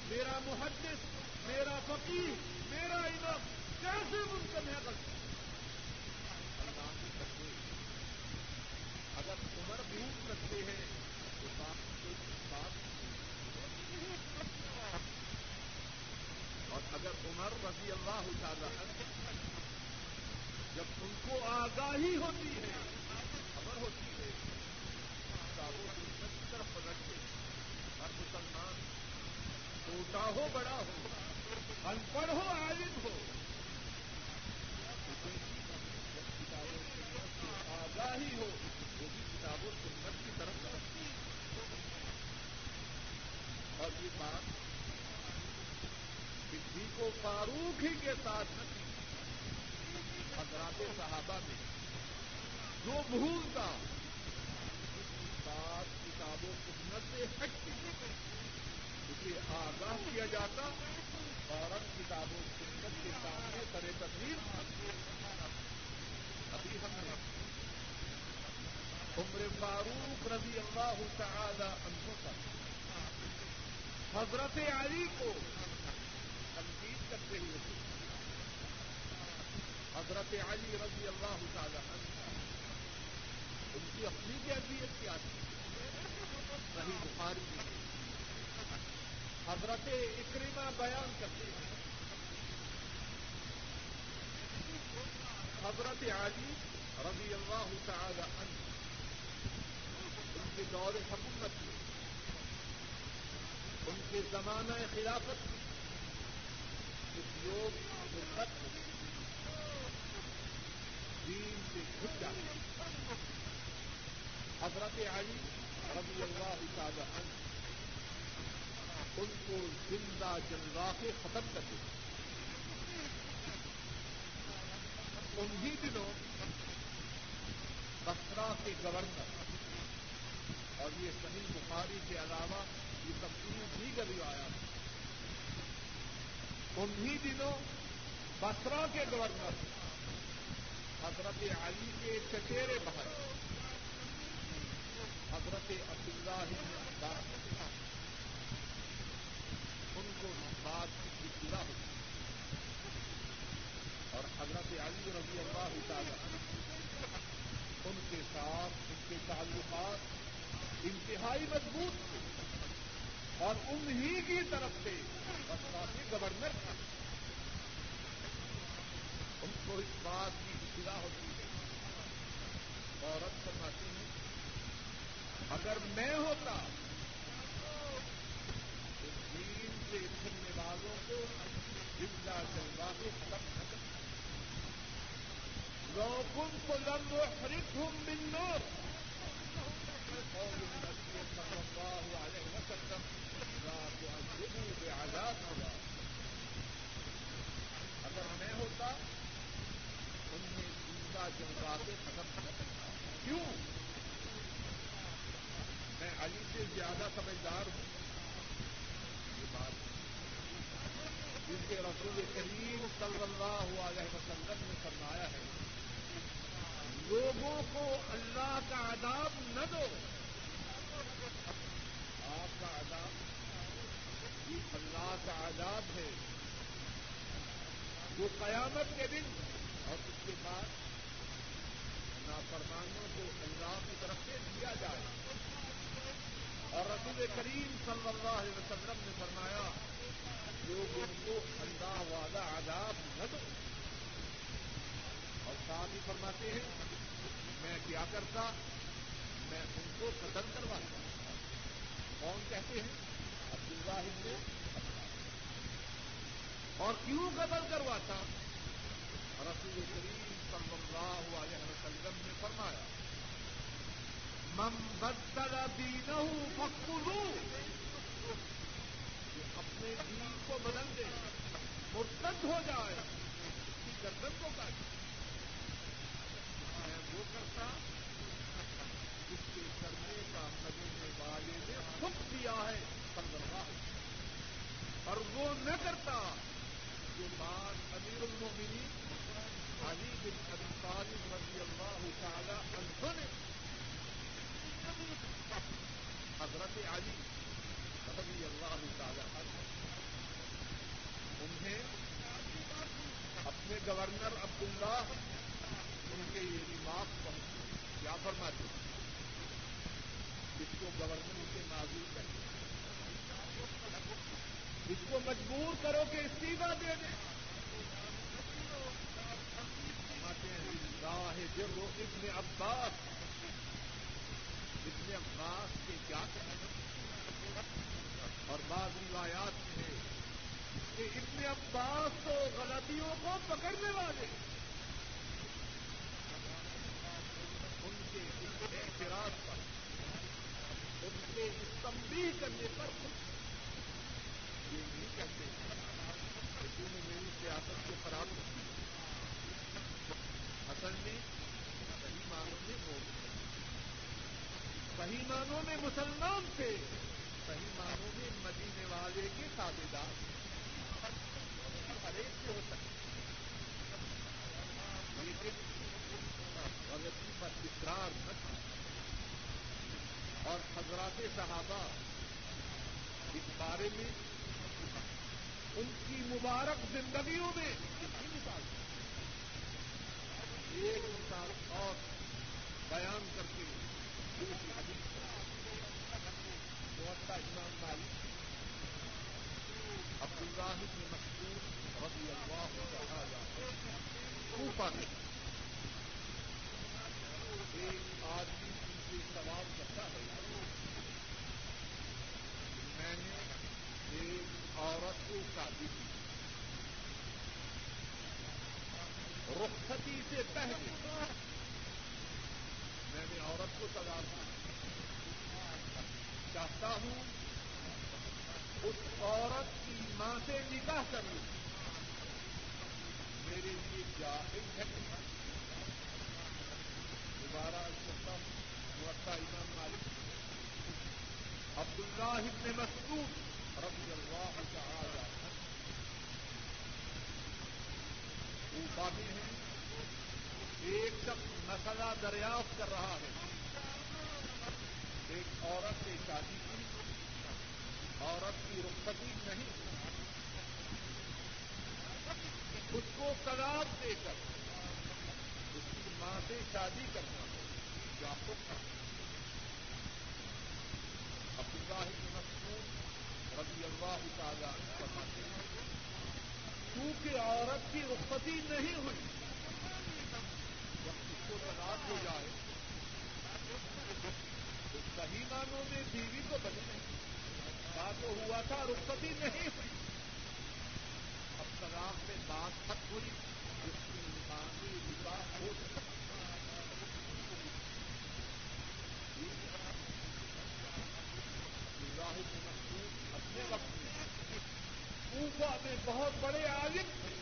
میرا محدث، میرا فقیر میرا امام، کیسے ممکن ہے غلط اللہ کرتے اگر عمر بھول سکتے ہیں تو بات بات اور اگر عمر رضی اللہ تعالی جب ان کو آگاہی ہوتی ہے، خبر ہوتی ہے، کتابوں کی طرف پلٹتے ہر مسلمان چھوٹا ہو، بڑا ہو ان پڑھ ہو، عالم ہو آگاہی ہو وہ بھی کتابوں سنت کی طرف رکھتی اور یہ بات۔ کسی کو فاروق ہی کے ساتھ حضرات صحابہ میں جو بھولتا اس کی بات کتابوں سنت سے ہٹتی اسے آگاہ کیا جاتا۔ فوراً کتابوں سنت کے سامنے سر تقریر ابھی ہم نے عمر فاروق رضی اللہ تعالی عنہ پر حضرت علی کو تنقید کرتے ہوئے حضرت علی رضی اللہ تعالی ان کی اپنی کیفیت کیا تھی صحیح بخاری حضرت اکریمہ بیان کرتے ہیں۔ حضرت علی رضی اللہ تعالی عنہ ان کے دور حکومت میں ان کے زمانہ خلافت میں کچھ لوگ مرتب دین سے گھٹ جاتے حضرت علی رضی اللہ تعالی عنہ ان کو زندہ جنگا کے ختم کر دیا انہی دنوں بسرا کے گورنر اور یہ صحیح بخاری کے علاوہ یہ تفصیل بھی کبھی آیا انہی دنوں بسرا کے گورنر حضرت علی کے چچیرے بہن۔ حضرت عبداللہ ان کو بات کی اطلاع ہوئی۔ اور حضرت علی رضی اللہ تعالی ان کے ساتھ ان کے تعلقات انتہائی مضبوط تھے۔ اور انہی کی طرف سے بسپا گورنر تھا۔ ان کو اس بات کی اطلاع ہوتی ہے۔ عورت فرماتی ہیں، اگر میں ہوتا، تو دین سے پھرنے والوں کو زندہ جلوا کے ختم نہ کر لوگوں کو لم و خرید ہوں ملو ہوا علیہ وسلم بے آزاد ہوگا اگر میں ہوتا انہیں زندہ جلوا کے ختم نہ کرتا کیوں؟ میں علی سے زیادہ سمجھدار ہوں۔ یہ بات جس کے رسول کریم صلی اللہ علیہ وسلم نے فرمایا ہے۔ لوگوں کو اللہ کا عذاب نہ دو۔ آپ کا عذاب یہ اللہ کا عذاب ہے۔ جو قیامت کے دن اور اس کے بعد نافرمانوں کو اللہ کی طرف سے دیا جائے۔ اور رسول کریم صلی اللہ علیہ وسلم نے فرمایا لوگ ان کو اللہ والا عذاب نہ دو اور ساتھ ہی فرماتے ہیں، میں کیا کرتا؟ میں ان کو قتل کرواتا۔ کون کہتے ہیں؟ عبداللہ اور کیوں قتل کرواتا رسول کریم صلی اللہ علیہ وسلم نے فرمایا، من بدل دینہ فقلو اپنے دین کو بدل دے، مرتد ہو جائے اس کی گردن کو کاٹ میں وہ کرتا جس کے کرنے کا کرنے والے نے خود دیا ہے۔ اللہ اور وہ نہ کرتا جو بات امیر المومنین علی بن ابی طالب رضی اللہ تعالی عنہ نے حضرت علی رضی اللہ تعالی عنہ انہیں اپنے گورنر عبداللہ ان کے یہ دماغ پہنچے کیا فرماتے جس کو گورنر سے معذور کریں اس کو مجبور کرو کہ استعفا دے دیں راہ جب وہ ابن عباس ابن عباس کے کیا اور بعض روایات میں کہ ابن عباس تو غلطیوں کو پکڑنے والے ان کے اعتراض پر، ان کے تمبی کرنے پر۔ یہ صحیح معنوں میں بول صحیح معنوں میں مسلمان تھے۔ صحیح معنوں میں مدینے والے کے تابے دار ہر ایک سے ہو سکتے لیکن غلطی پر اقرار نہ تھا۔ اور حضرات صحابہ اس بارے میں ان کی مبارک زندگیوں میں کتنی مثال ایک مثال اور بیان کرتے ہیں۔ موتا امام مالک اللہ بن مسعود رضی اللہ تعالی کوفہ میں ایک آدمی ان سے سوال کرتا ہے۔ میں نے ایک عورت کو شادی کی رخصتی سے پہلے میں نے عورت کو تلا چاہتا ہوں اس عورت کی ماں سے نکاح کروں۔ میرے لیے جائز ہے۔ دوبارہ کرتا ہوں امام مالک عبد اللہ ابن مسعود رضی اللہ تعالی اوپا میں ایک شخص مسئلہ دریافت کر رہا ہے۔ ایک عورت سے شادی کی۔ عورت کی رخصتی نہیں۔ اس کو طلاق دے کر۔ اس کی ماں سے شادی کرنا۔ کیا عبداللہ بن مسعود رضی اللہ تعالی فرماتے ہیں کیونکہ عورت کی رخصتی نہیں ہوئی، جب اس کو طلاق ہو جائے، تو صحیح معنوں میں بیوی تو بنی نہیں بات تو ہوا تھا رخصتی نہیں ہوئی۔ اب طلاق میں بات ختم ہوئی اس کی انسانی نکاح ہو سکتا سکتی اپنے وقت میں اوفا میں بہت بڑے عالم تھے۔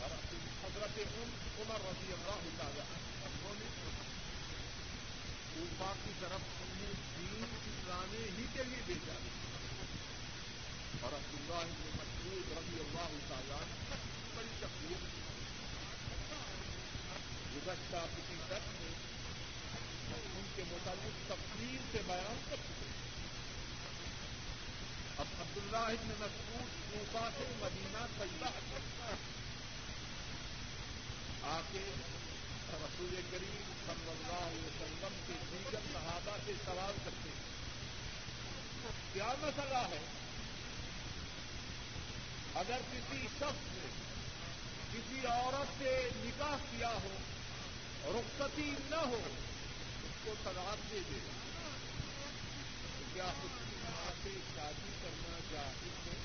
اور حضرت عمر رضی اللہ تعالیٰ انہوں نے اوفا کی طرف انہیں دین سکھلانے ہی کے لیے بھیجا۔ اور عبد اللہ مسعود رضی اللہ تعالیٰ بڑی تکلیف گزشتہ کسی درد میں ان کے متعلق تفصیل سے بیان کر چکے ہیں۔ اب عبداللہ ابن مسعود کوفہ سے مدینہ طیبہ آ کے رسول کریم صلی اللہ علیہ وسلم کے دیگر صحابہ سے سوال کرتے ہیں۔ کیا مسئلہ ہے؟ اگر کسی شخص نے کسی عورت سے نکاح کیا ہو، رخصتی نہ ہو، اس کو طلاق دے دے۔ کیا سے شادی کرنا جائز ہے؟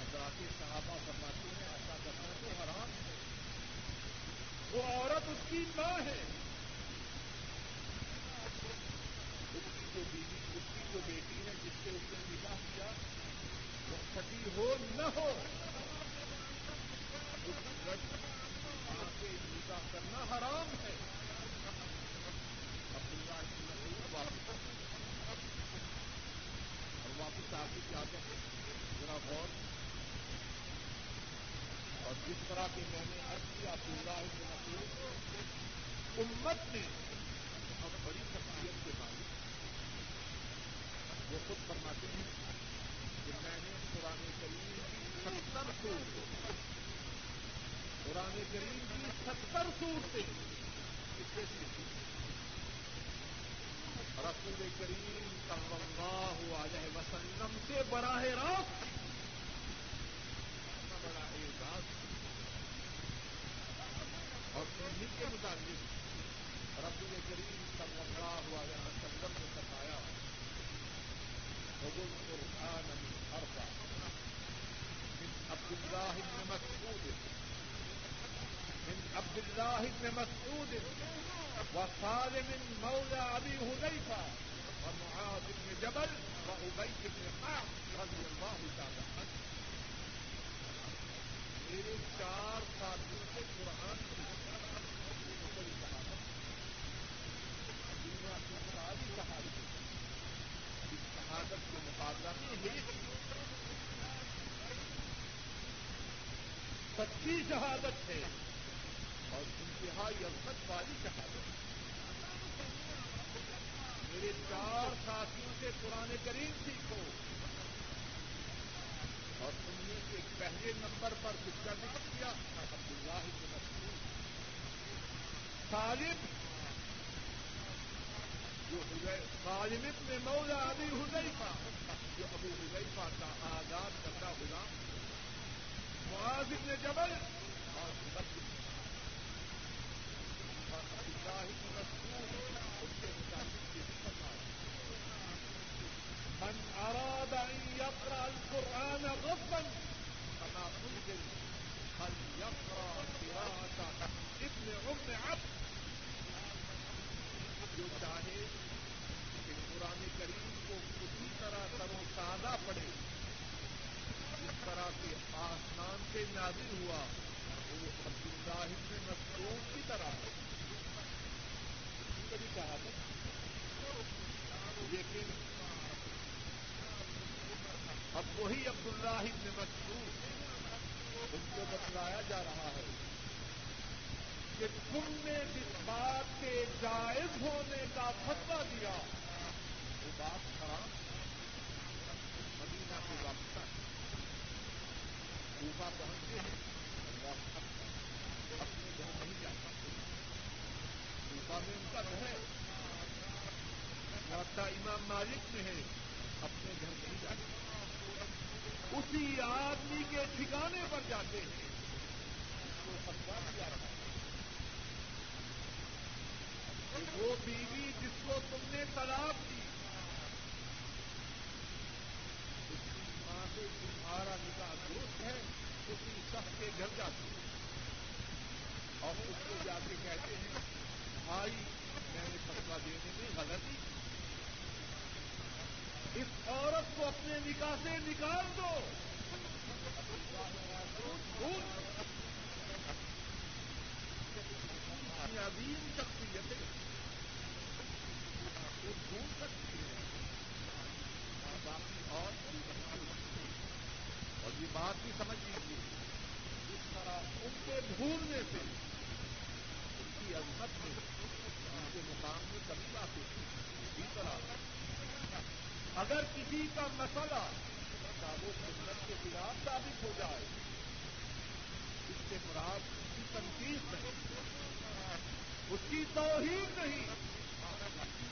حضرات صحابہ فرماتے ہیں، ایسا کرنا تو حرام ہے۔ وہ عورت اس کی ماں ہے۔ اس کی جو بیوی، اس کی جو بیٹی ہے، جس سے اس نے نکاح کیا، وہ کھٹی ہو نہ ہو، اس ماں سے نکاح کرنا حرام ہے۔ عبداللہ اللہ واپس اور واپس آ کے کیا ذرا غور۔ اور جس طرح کی میں نے عرض کیا عبداللہ کے مسئلے امت نے بہت بڑی شخصیت کے مالک وہ خود فرماتے ہیں کہ میں نے قرآن کریم کی ستر صورتیں قرآن کریم کی ستر صورتیں اس سے سیکھی رسول کریم صلی اللہ علیہ وسلم سے براہ راست اتنا بڑا اعزاز اور انہیں کے مطابق رسول کریم صلی اللہ علیہ وسلم نے بتایا حضور قرآن من عبد الله بن مسعود. من عبد الله بن مسعود وسالم مولى ابي حذيفه ومعاذ بن جبل وابي بن قعب رضي الله تعالى عنه میرے چار ساتھیوں سے قرآن بڑی شہادت ساری شہادت اس شہادت کے مقابلہ میں ایک سچی شہادت ہے اور انتہائی بازی والی شہادت میرے چار ساتھیوں سے پرانے کریم سیکھو اور تم نے ایک پہلے نمبر پر کس کا نام کیا عبداللہ کے مسلم طالب جو غالب نے مولا ابھی حذیفہ جو ابو حذیفہ کا آزاد کرتا غلام، معاذ نے جبل، اور من اراد ان يقرا القران غصبا فما انزل هل يقرا قراءه ابن ام عبد. جو چاہے کہ قرآن کریم کو کسی طرح تر و تازہ پڑے جس طرح کے آسمان سے نازل ہوا، وہ عبداللہ ابن مسعود کی طرح ہے۔ لیکن اب وہی عبداللہ ابن مسعود ان کو بتلایا جا رہا ہے کہ تم نے جس بات کے جائز ہونے کا فتوا دیا، وہ بات خراب مدینہ کے وابستہ اوپا پہنچتے ہیں۔ اللہ اپنے گھر نہیں جا سکتے اوپا ہے امام مالک میں ہے، اپنے گھر نہیں جا سکتے اسی آدمی کے ٹھکانے پر جاتے ہیں۔ اس کو فتوا دیا رہا ہے؟ وہ بیوی جس کو تم نے طلاق دی، اس کی ماں سے تمہارا نکاح درست ہے، اسی شخص کے گھر جاتی ہے۔ اور اس کو جا کے کہتے ہیں بھائی، میں نے فتوا دینے میں غلطی اس عورت کو اپنے نکاح سے نکال دو۔ عظیم شخصیتیں وہ ڈھونڈ سکتی ہیں۔ باقی اور اور یہ بات بھی سمجھ لیجیے جس طرح ان کے ڈھونڈنے سے کی عظمت میں ان کے مقام میں کمی بات اسی طرح اگر کسی کا مسئلہ کتابوں سنت کے خلاف ثابت ہو جائے، اس سے مراد اس کی تنقید نہیں، اس کی توہین نہیں۔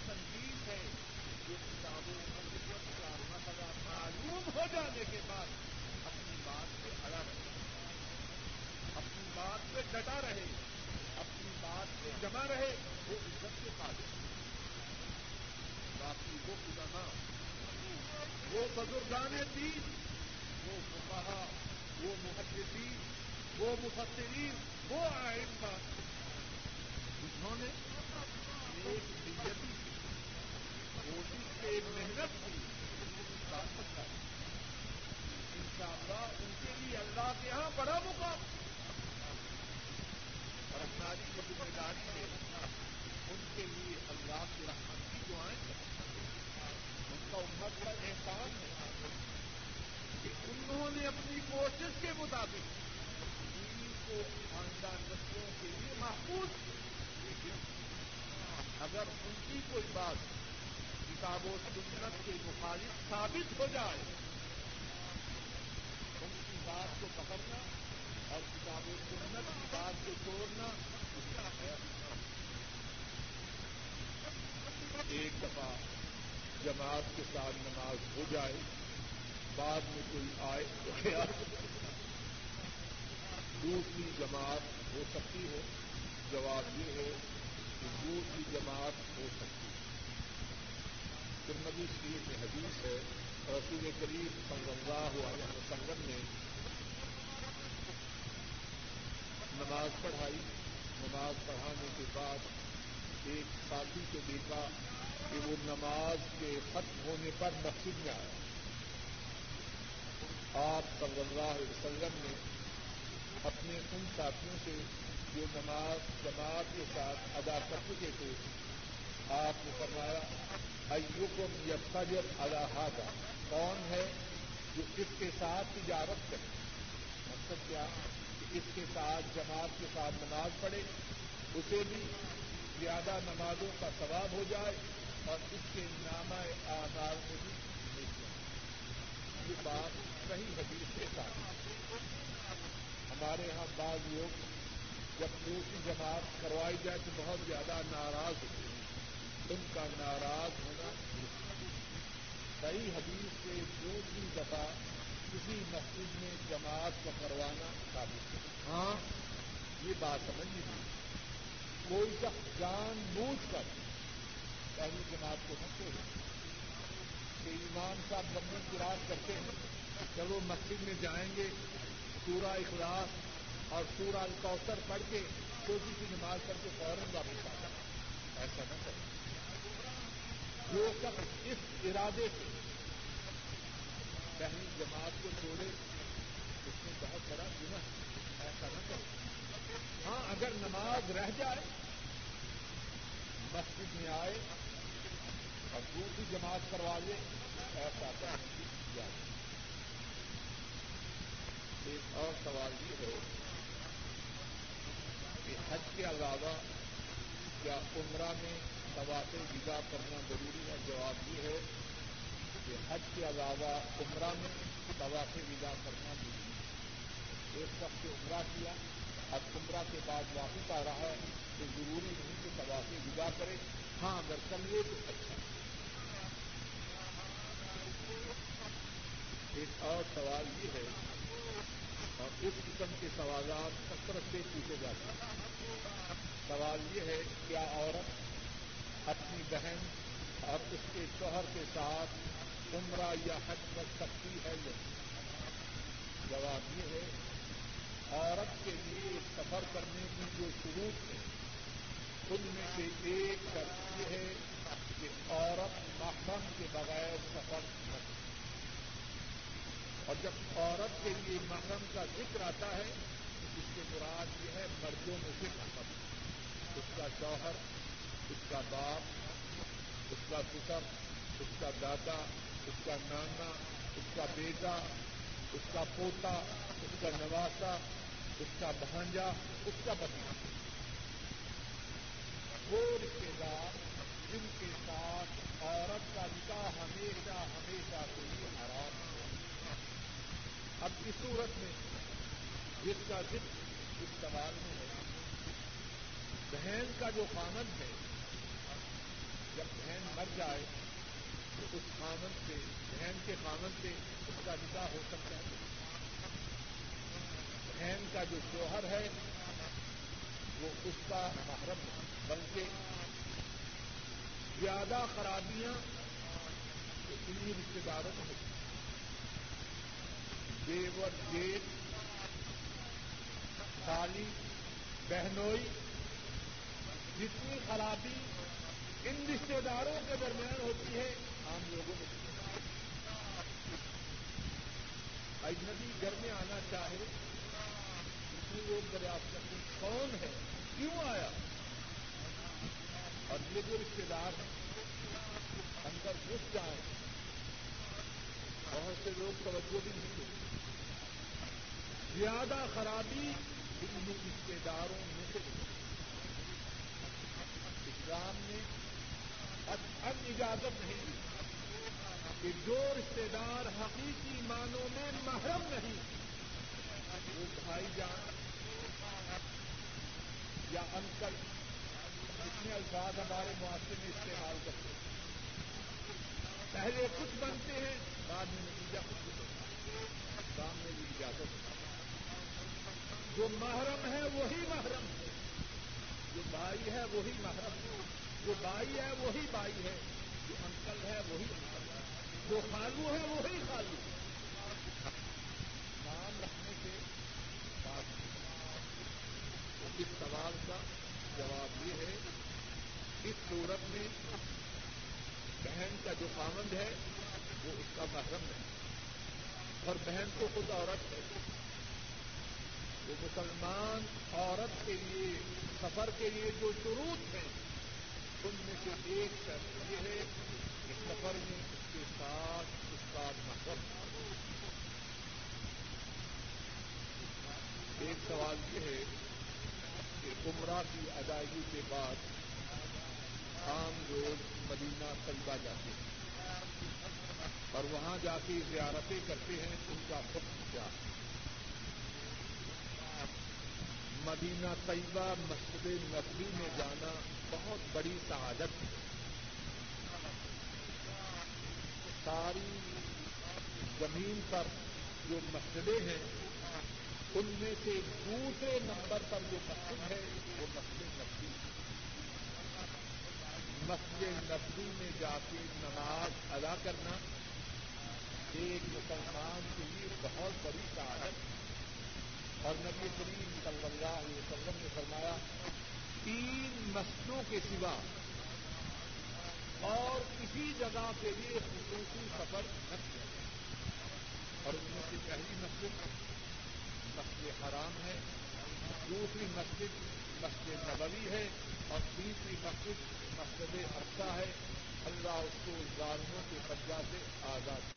تنقید ہے جو کتابوں کا مسئلہ معلوم ہو جانے کے بعد اپنی بات پہ اڑا رہے، اپنی بات پہ ڈٹا رہے۔ اپنی بات پہ جمع رہے، وہ عزت کے قابل باقی وہ علماء وہ بزرگان دین، وہ فقہا وہ محدثین، وہ مفسرین، وہ آئندہ۔ انہوں نے ایک نیتی کوشش سے محنت کی سکتا ہے ان شاء اللہ ان کے لیے اللہ کے یہاں بڑا مقام۔ اور افرادی کی ذمہ داری ہے ان کے لیے اللہ کے رحمت کی دعائیں ان کا امت کا احسان ہے کہ انہوں نے اپنی کوشش کے مطابق دین کو آئندہ نسلوں کے لیے محفوظ لیکن اگر ان کی کوئی بات کتاب و سنت کے مخالف ثابت ہو جائے، ان کی بات کو پکڑنا اور کتاب و سنت کی بات کو چھوڑنا اس کا ہے ایک دفعہ جماعت کے ساتھ نماز ہو جائے، بعد میں کوئی آئے تو خیال دوسری جماعت ہو سکتی ہے۔ جواب یہ ہے کہ دوسری جماعت ہو سکتی ہے۔ پھر نبی شریف میں حدیث ہے، رسول کریم صلی اللہ علیہ وسلم نے نماز پڑھائی، نماز پڑھانے کے بعد ایک ساتھی کو دیکھا کہ وہ نماز کے ختم ہونے پر مسجد میں آیا۔ آپ صلی اللہ علیہ وسلم نے اپنے ان ساتھیوں سے جو نماز، جماعت کے ساتھ ادا کر چکے تھے آپ نے فرمایا، ایوکم یفجر الحاظہ کون ہے جو اس کے ساتھ تجارت کرے؟ مطلب کیا؟ اس کے ساتھ جماعت کے ساتھ نماز پڑھے، اسے بھی زیادہ نمازوں کا ثواب ہو جائے اور اس کے نامہ آزار میں بھی مل جائے۔ یہ بات صحیح حدیث کے ساتھ ہمارے یہاں بعض لوگ جب دوسری جماعت کروائی جائے تو بہت زیادہ ناراض ہوتے ہیں۔ ان کا ناراض ہونا صحیح حدیث سے دوسری دفعہ کسی مسجد میں جماعت کو کروانا ثابت ہے ہاں؟ یہ بات سمجھ لیجیے کوئی شخص جان بوجھ کر پہلی جماعت کو نہ چھوڑے۔ کہ ایمان صاحب لمبی گراج کرتے ہیں جب وہ مسجد میں جائیں گے سورہ اخلاص اور سورہ الکوثر پڑھ کے چھوٹی سی نماز پڑھ کے فوراً واپس آ جائیں۔ ایسا نہ کریں۔ جو شخص اس ارادے سے پہلی جماعت کو چھوڑے، اس میں بہت بڑا گنا ہے، ایسا نہ کرے ہاں اگر نماز رہ جائے، مسجد میں آئے اور دوسری جماعت کروا لے، ایسا کرنے کی ایک اور سوال یہ ہے کہ حج کے علاوہ کیا عمرہ میں طواف ودا کرنا ضروری ہے؟ جواب یہ ہے کہ حج کے علاوہ عمرہ میں طواف ودا کرنا ضروری ہے ایک شخص عمرہ کیا، اب عمرہ کے بعد واپس آ رہا ہے، تو ضروری نہیں کہ طواف ودا کرے۔ ہاں اگر کر لے تو اچھا۔ ایک اور سوال یہ ہے اور اس قسم کے سوالات کثرت سے پوچھے جاتے ہیں۔ سوال یہ ہے، کیا عورت اپنی بہن اور اس کے شوہر کے ساتھ عمرہ یا حج کر سکتی ہے یا جواب یہ ہے، عورت کے لیے سفر کرنے کی جو شروع ہے، ان میں سے ایک شرط یہ ہے کہ عورت محرم کے بغیر سفر نہ اور جب عورت کے لیے محرم کا ذکر آتا ہے تو اس کے مراد یہ ہے مردوں میں سے محرم۔ اس کا شوہر، اس کا باپ، اس کا پتر، اس کا دادا اس کا نانا، اس کا بیٹا، اس کا پوتا، اس کا نواسا، اس کا بھانجا، اس کا بتیجا وہ رشتے دار جن کے ساتھ عورت کا نکاح ہمیشہ ہمیشہ کے لیے حرام ہے۔ اب اس صورت میں جس کا ذکر اس سوال میں ہے، بہن کا جو قانون ہے، جب بہن مر جائے اس خامن سے بہن کے خامن سے اس کا نکاح ہو سکتا ہے بہن کا جو شوہر ہے وہ اس کا محرم ہے بلکہ زیادہ خرابیاں انہیں رشتے داروں میں ہوتی دیور جیت سالی بہنوئی جتنی خرابی ان رشتے داروں کے درمیان ہوتی ہے اجنبی گھر میں آنا چاہے اتنے لوگ دریافت کرتے کون ہے؟ کیوں آیا؟ اور یہ جو رشتے دار ہیں اندر گھس جائیں بہت سے لوگ توجہ بھی نہیں دیتے۔ زیادہ خرابی ان رشتے داروں میں سے اسلام نے اب اجازت نہیں دی۔ کہ جو رشتے دار حقیقی معنوں میں محرم نہیں، وہ بھائی جان یا انکل اتنے الفاظ ہمارے معاشرے میں استعمال کرتے ہیں۔ پہلے کچھ بنتے ہیں، بعد میں نتیجہ کچھ ہوتا اسلام میں بھی اجازت جو محرم ہے، وہی محرم ہے۔ جو بھائی ہے، وہی محرم ہے۔ جو بائی ہے، وہی بائی ہے۔ جو انکل ہے، وہی انکل ہے۔ جو خالو ہے وہی خالو۔ نام رکھنے کے بعد تو اس سوال کا جواب یہ ہے اس صورت میں بہن کا جو پابند ہے وہ اس کا محرم ہے۔ اور بہن تو خود عورت ہے۔ وہ مسلمان عورت کے لیے، سفر کے لیے جو شروع ہیں، ان میں سے ایک شرط یہ ہے کہ سفر میں کے ساتھ اس کا محرم ایک سوال یہ ہے کہ عمرہ کی ادائیگی کے بعد عام لوگ مدینہ طلبہ جاتے ہیں اور وہاں جا کے زیارتیں کرتے ہیں، ان کا حکم کیا؟ مدینہ طیبہ مسجد نبی میں جانا بہت بڑی سعادت ہے۔ ساری زمین پر جو مسئلے ہیں، ان میں سے دوسرے نمبر پر جو مسجد ہے وہ مسجد نبی مسجد نبی میں جا کے نماز ادا کرنا ایک مسلمان کے لیے بہت بڑی سعادت اور نبی کریم صلی اللہ علیہ وسلم نے فرمایا، تین مسجدوں کے سوا اور کسی جگہ کے لیے خصوصی سفر نہ کیا اور ان میں سے پہلی مسجد مسجد حرام ہے، دوسری مسجد مسجد نبوی ہے، اور تیسری مسجد مسجد افسا ہے۔ اللہ اس کو ظالموں کے قبضہ سے آزاد